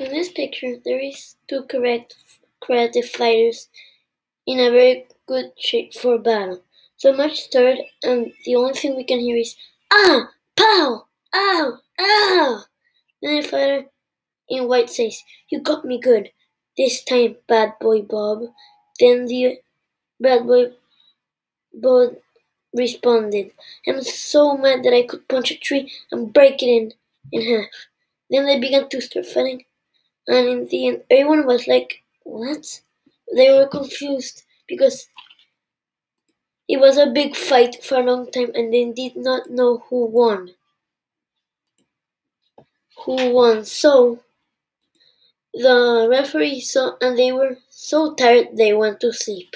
In this picture, there is two correct creative fighters in a very good shape for battle. So much stirred, and the only thing we can hear is ah, pow, ow, ow. Then the fighter in white says, "You got me good this time, bad boy Bob." Then the bad boy Bob responded, "I'm so mad that I could punch a tree and break it in in half." Then they began to start fighting. And in the end, everyone was like, What? They were confused because it was a big fight for a long time and they did not know who won. Who won. So the referee saw and they were so tired they went to sleep.